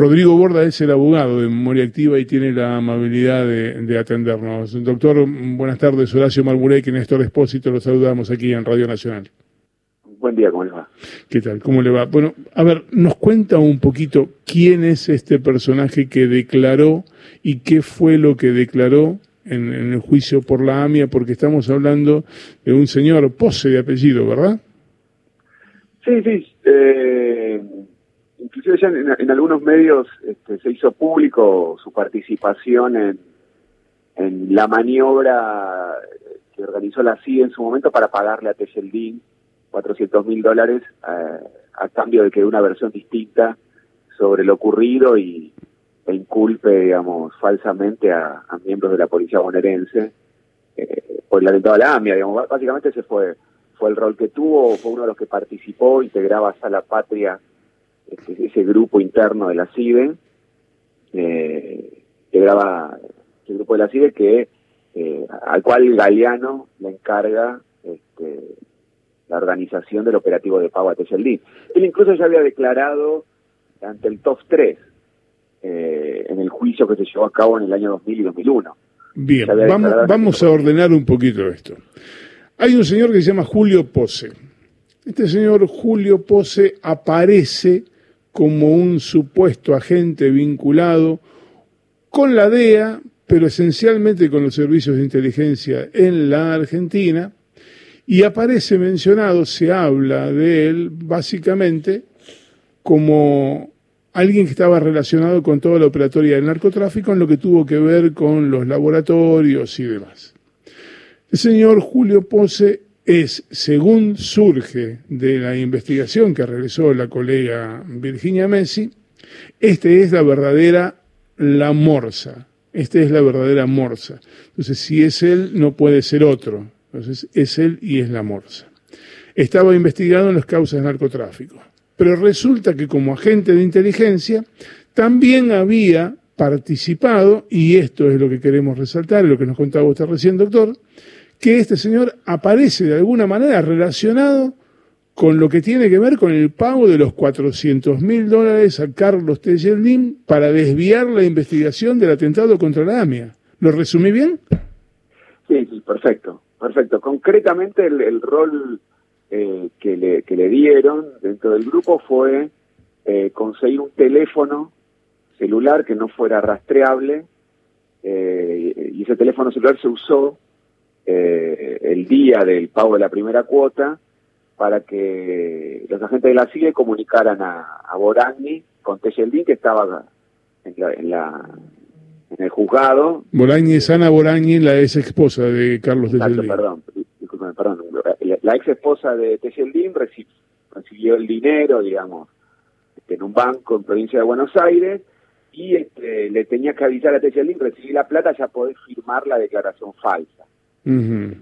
Rodrigo Borda es el abogado de Memoria Activa y tiene la amabilidad de, atendernos. Doctor, buenas tardes. Horacio Marburey, que Néstor Espósito, lo saludamos aquí en Radio Nacional. Buen día, ¿cómo le va? ¿Qué tal? ¿Cómo le va? Bueno, a ver, nos cuenta un poquito quién es este personaje que declaró y qué fue lo que declaró en, el juicio por la AMIA, porque estamos hablando de un señor Pose de apellido, ¿verdad? Sí, sí. Eh, inclusive en, algunos medios este, se hizo público su participación en, en la maniobra que organizó la CIA en su momento para pagarle a Tejeldín 400 mil dólares eh, a cambio de que una versión distinta sobre lo ocurrido y e inculpe, digamos, falsamente a, miembros de la policía bonaerense eh, por el atentado a la AMIA, digamos, básicamente ese fue fue el rol que tuvo, fue uno de los que participó, integraba a la Patria, ese grupo interno de la CIDE, eh, integraba ese grupo de la CIDE que eh, al cual Galeano le encarga este, la organización del operativo de pago a Techeldín. Él incluso ya había declarado ante el TOF 3 eh, en el juicio que se llevó a cabo en el año 2000 y 2001. Bien, vamos, vamos a ordenar un poquito esto. Hay un señor que se llama Julio Pose. Este señor Julio Pose aparece como un supuesto agente vinculado con la DEA, pero esencialmente con los servicios de inteligencia en la Argentina, y aparece mencionado, se habla de él básicamente como alguien que estaba relacionado con toda la operatoria del narcotráfico en lo que tuvo que ver con los laboratorios y demás. El señor Julio Pose es, según surge de la investigación que realizó la colega Virginia Messi, este es la verdadera la morsa. Esta es la verdadera morsa. Entonces, si es él, no puede ser otro. Entonces, es él y es la morsa. Estaba investigado en las causas de narcotráfico. Pero resulta que como agente de inteligencia también había participado, y esto es lo que queremos resaltar, lo que nos contaba usted recién, doctor, que este señor aparece de alguna manera relacionado con lo que tiene que ver con el pago de los 400 mil dólares a Carlos Tejeldín para desviar la investigación del atentado contra la AMIA. ¿Lo resumí bien? Sí, sí, perfecto. Perfecto. Concretamente el, rol eh, que, le, que le dieron dentro del grupo fue eh, conseguir un teléfono celular que no fuera rastreable eh, y ese teléfono celular se usó el día del pago de la primera cuota para que los agentes de la CIE comunicaran a, a Boragni con Tejeldín que estaba en la en el juzgado. Bolañi es Ana Bolañi, la ex esposa de Carlos Tejeldín. Perdón, perdón. La, ex esposa de Tejeldín recibió, el dinero, digamos, este, en un banco en provincia de Buenos Aires y este, le tenía que avisar a Tejeldín, recibí la plata, ya podés firmar la declaración falsa. Uh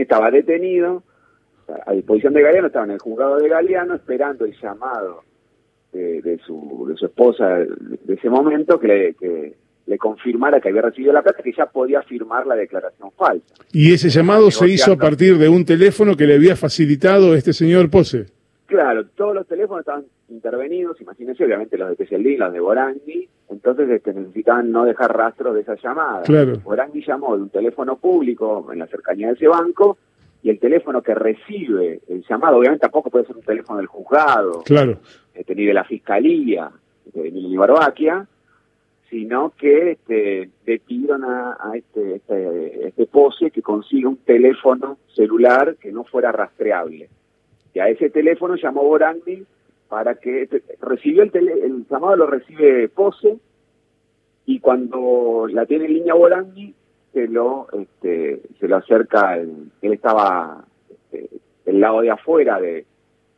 estaba detenido, a disposición de Galeano, estaba en el juzgado de Galeano esperando el llamado de, su, de su esposa de, ese momento que, le, que le confirmara que había recibido la plata, que ya podía firmar la declaración falsa. ¿Y ese llamado se hizo a partir de un teléfono que le había facilitado este señor Pose? Claro, todos los teléfonos estaban intervenidos, imagínense, obviamente los de Teselín, los de Borangui, entonces este, necesitaban no dejar rastro de esa llamada. Claro. Llamó de un teléfono público en la cercanía de ese banco, y el teléfono que recibe el llamado, obviamente tampoco puede ser un teléfono del juzgado, claro. este, ni de la fiscalía, de Emilio Barbaquia, sino que este, le pidieron a, este, este, este, pose que consiga un teléfono celular que no fuera rastreable. Y a ese teléfono llamó Borandi para que este, recibió el, el llamado lo recibe Pose y cuando la tiene en línea Borandi se lo este, se lo acerca él estaba este, del lado de afuera de,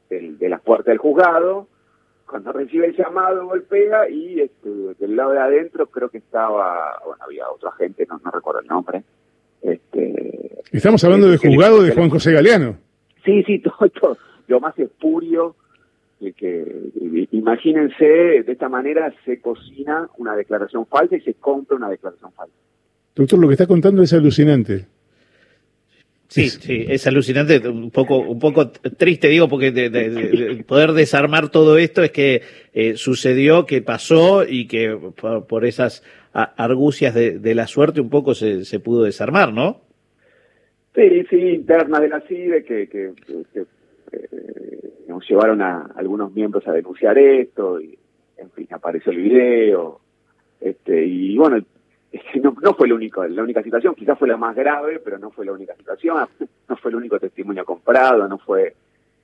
de las puertas del juzgado cuando recibe el llamado golpea y este, del lado de adentro creo que estaba, bueno, había otra gente, no, no recuerdo el nombre. Este, Estamos hablando de juzgado de Juan José Galeano. Sí, sí, todo, lo más espurio de que imagínense, de esta manera se cocina una declaración falsa y se compra una declaración falsa. Doctor, lo que está contando es alucinante. Sí, sí, es alucinante, un poco, un poco triste, digo, porque de, poder desarmar todo esto es que eh, sucedió, que pasó y que por, esas argucias de, la suerte un poco se, se pudo desarmar, ¿no? Sí, sí, interna de la CIDE que, que, eh, nos llevaron a algunos miembros a denunciar esto y, en fin, apareció el video, este, y bueno, no, no fue la única, la única situación, quizás fue la más grave, pero no fue la única situación, no fue el único testimonio comprado, no fue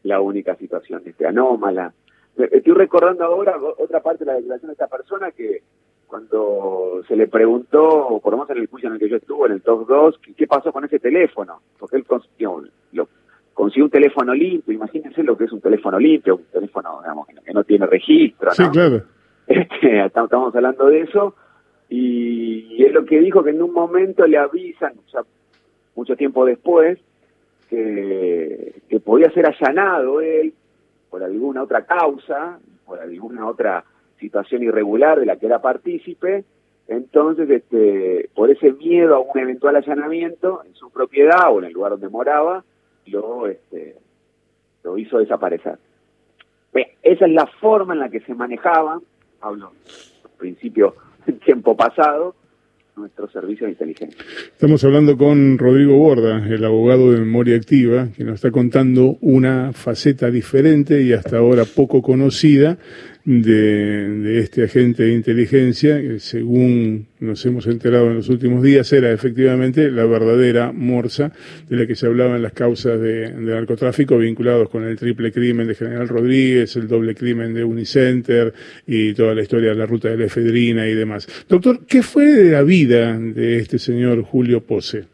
la única situación este, anómala. Estoy recordando ahora otra parte de la declaración de esta persona que cuando se le preguntó, por lo menos en el juicio en el que yo estuve, en el top 2, ¿qué pasó con ese teléfono? Porque él consiguió, un teléfono limpio, imagínense lo que es un teléfono limpio, un teléfono digamos, que no tiene registro. Sí, claro. Este, estamos hablando de eso y es lo que dijo que en un momento le avisan, o sea, mucho tiempo después, que, que podía ser allanado él por alguna otra causa, por alguna otra situación irregular de la que era partícipe, entonces, este, por ese miedo a un eventual allanamiento en su propiedad o en el lugar donde moraba, lo, este, lo hizo desaparecer. esa es la forma en la que se manejaba, hablo al principio en tiempo pasado nuestro servicio de inteligencia. Estamos hablando con Rodrigo Borda, el abogado de memoria activa, que nos está contando una faceta diferente y hasta ahora poco conocida de, este agente de inteligencia, que según nos hemos enterado en los últimos días, era efectivamente la verdadera morsa de la que se hablaba en las causas de, narcotráfico vinculados con el triple crimen de General Rodríguez, el doble crimen de Unicenter y toda la historia de la ruta de la efedrina y demás. Doctor, ¿qué fue de la vida de este señor Julio Pose?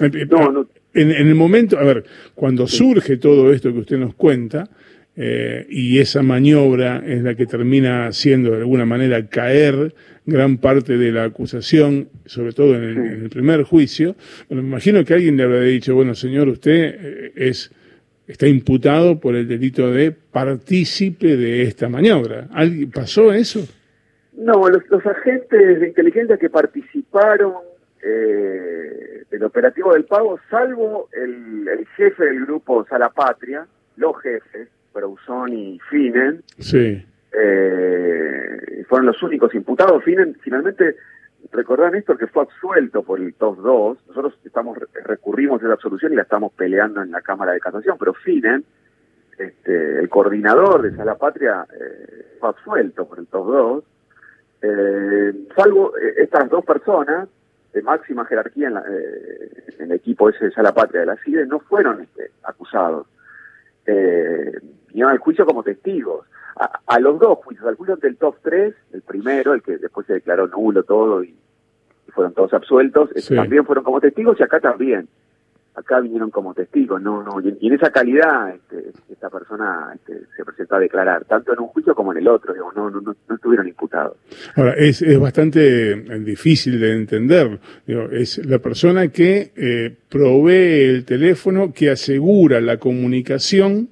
En, en el momento, a ver, cuando surge todo esto que usted nos cuenta, eh, y esa maniobra es la que termina haciendo de alguna manera caer gran parte de la acusación, sobre todo en el, primer juicio. Bueno, me imagino que alguien le habrá dicho, bueno, señor, usted eh, es está imputado por el delito de partícipe de esta maniobra. ¿Alguien, ¿Pasó eso? No, los, agentes de inteligencia que participaron eh, del operativo del pago, salvo el, el jefe del grupo Salapatria, los jefes, Brauzón y Finen. Sí. Eh, fueron los únicos imputados. Finen finalmente, recordar esto, que fue absuelto por el TOS 2. Nosotros estamos recurrimos a esa absolución y la estamos peleando en la Cámara de Casación, pero Finen, este, el coordinador de Sala Patria, eh, fue absuelto por el TOS 2. Eh, salvo estas dos personas de máxima jerarquía en, el equipo ese de Sala Patria de la CIDE, no fueron este, acusados eh, vinieron al juicio como testigos. A, los dos juicios, al juicio del top 3, el primero, el que después se declaró nulo todo y, fueron todos absueltos, también fueron como testigos y acá también. Acá vinieron como testigos, no, no, y en, esa calidad este, esta persona este, se presentó a declarar, tanto en un juicio como en el otro, no, no, no, no estuvieron imputados. Ahora, es, es bastante eh, difícil de entender, es la persona que eh, provee el teléfono que asegura la comunicación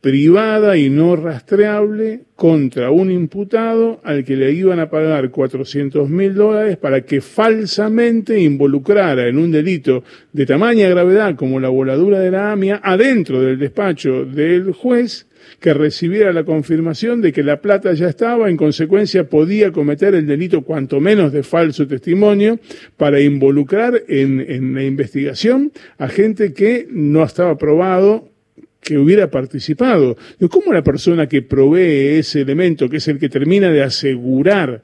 privada y no rastreable contra un imputado al que le iban a pagar 400 mil dólares para que falsamente involucrara en un delito de tamaña gravedad como la voladura de la AMIA adentro del despacho del juez que recibiera la confirmación de que la plata ya estaba, en consecuencia podía cometer el delito cuanto menos de falso testimonio para involucrar en, en la investigación a gente que no estaba probado que hubiera participado. ¿Cómo la persona que provee ese elemento, que es el que termina de asegurar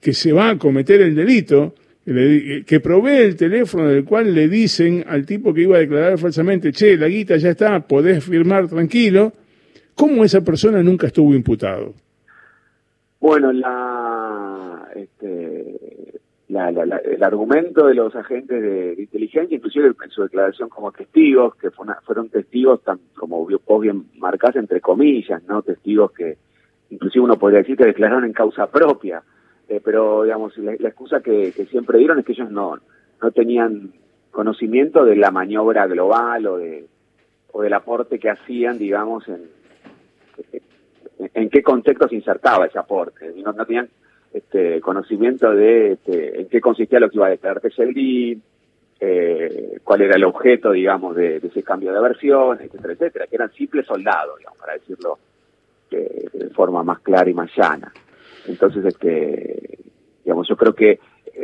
que se va a cometer el delito, que provee el teléfono del cual le dicen al tipo que iba a declarar falsamente, che, la guita ya está, podés firmar tranquilo, ¿cómo esa persona nunca estuvo imputado? Bueno, la, este, el argumento de los agentes de, inteligencia, inclusive en su declaración como testigos, que fueron testigos, tan, como vos bien marcás, entre comillas, no testigos que inclusive uno podría decir que declararon en causa propia, eh, pero digamos, la, excusa que, siempre dieron es que ellos no, no tenían conocimiento de la maniobra global o de o del aporte que hacían, digamos, en, en, qué contexto se insertaba ese aporte. No, no tenían este, conocimiento de este, en qué consistía lo que iba a declarar Techeldi, eh, cuál era el objeto, digamos, de, ese cambio de versión, etcétera, etcétera, que eran simples soldados, digamos, para decirlo de, forma más clara y más llana. Entonces, este, digamos, yo creo que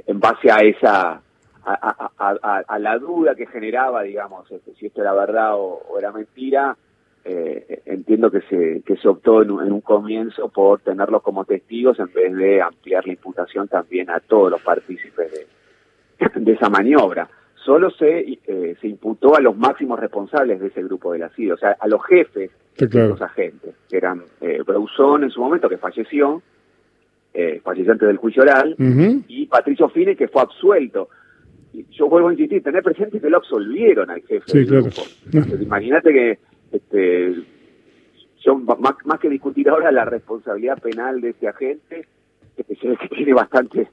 en base a esa, a, la duda que generaba, digamos, este, si esto era verdad o era mentira, eh, entiendo que se, que se optó en un, comienzo por tenerlos como testigos en vez de ampliar la imputación también a todos los partícipes de, esa maniobra. Solo se, eh, se imputó a los máximos responsables de ese grupo de la CID, o sea, a los jefes de los agentes, que eran eh, en su momento, que falleció, eh, falleció antes del juicio oral, y Patricio Fine, que fue absuelto yo vuelvo a insistir, tener presente que lo absolvieron al jefe del grupo. Imagínate que este, yo, más, más que discutir ahora la responsabilidad penal de este agente, que tiene bastante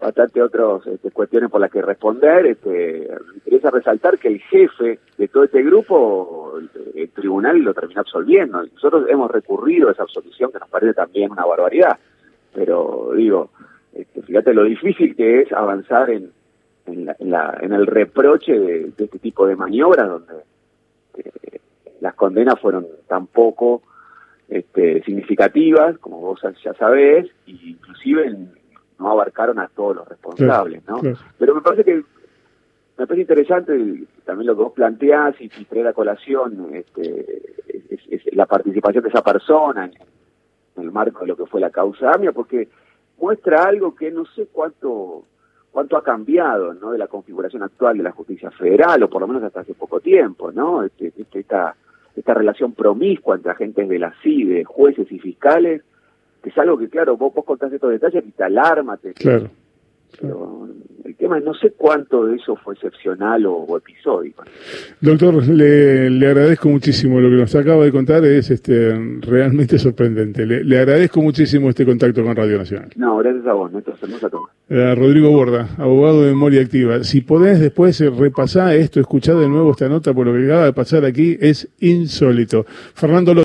bastante otras este, cuestiones por las que responder. Este, me interesa resaltar que el jefe de todo este grupo, el, tribunal lo terminó absolviendo. Nosotros hemos recurrido a esa absolución que nos parece también una barbaridad. Pero digo, este, fíjate lo difícil que es avanzar en, en, la, en, el reproche de, este tipo de maniobras donde las condenas fueron tan poco este, significativas, como vos ya sabés, e inclusive no abarcaron a todos los responsables, ¿no? Pero me parece que me parece interesante también lo que vos planteás y, y trae la colación este, es, la participación de esa persona en, el marco de lo que fue la causa AMIA, porque muestra algo que no sé cuánto cuánto ha cambiado ¿no? de la configuración actual de la justicia federal, o por lo menos hasta hace poco tiempo, ¿no? Este, este esta, esta relación promiscua entre agentes de la CIDE, jueces y fiscales, que es algo que, claro, vos, vos contás estos detalles y te alarma. claro. Pero el tema es, no sé cuánto de eso fue excepcional o, episódico. Doctor, le, le, agradezco muchísimo lo que nos acaba de contar, es este realmente sorprendente. Le, le agradezco muchísimo este contacto con Radio Nacional. No, gracias a vos, Néstor, hermosa toma. Rodrigo Borda, abogado de memoria activa. Si podés después eh, repasar esto, escuchar de nuevo esta nota, por lo que acaba de pasar aquí, es insólito. Fernando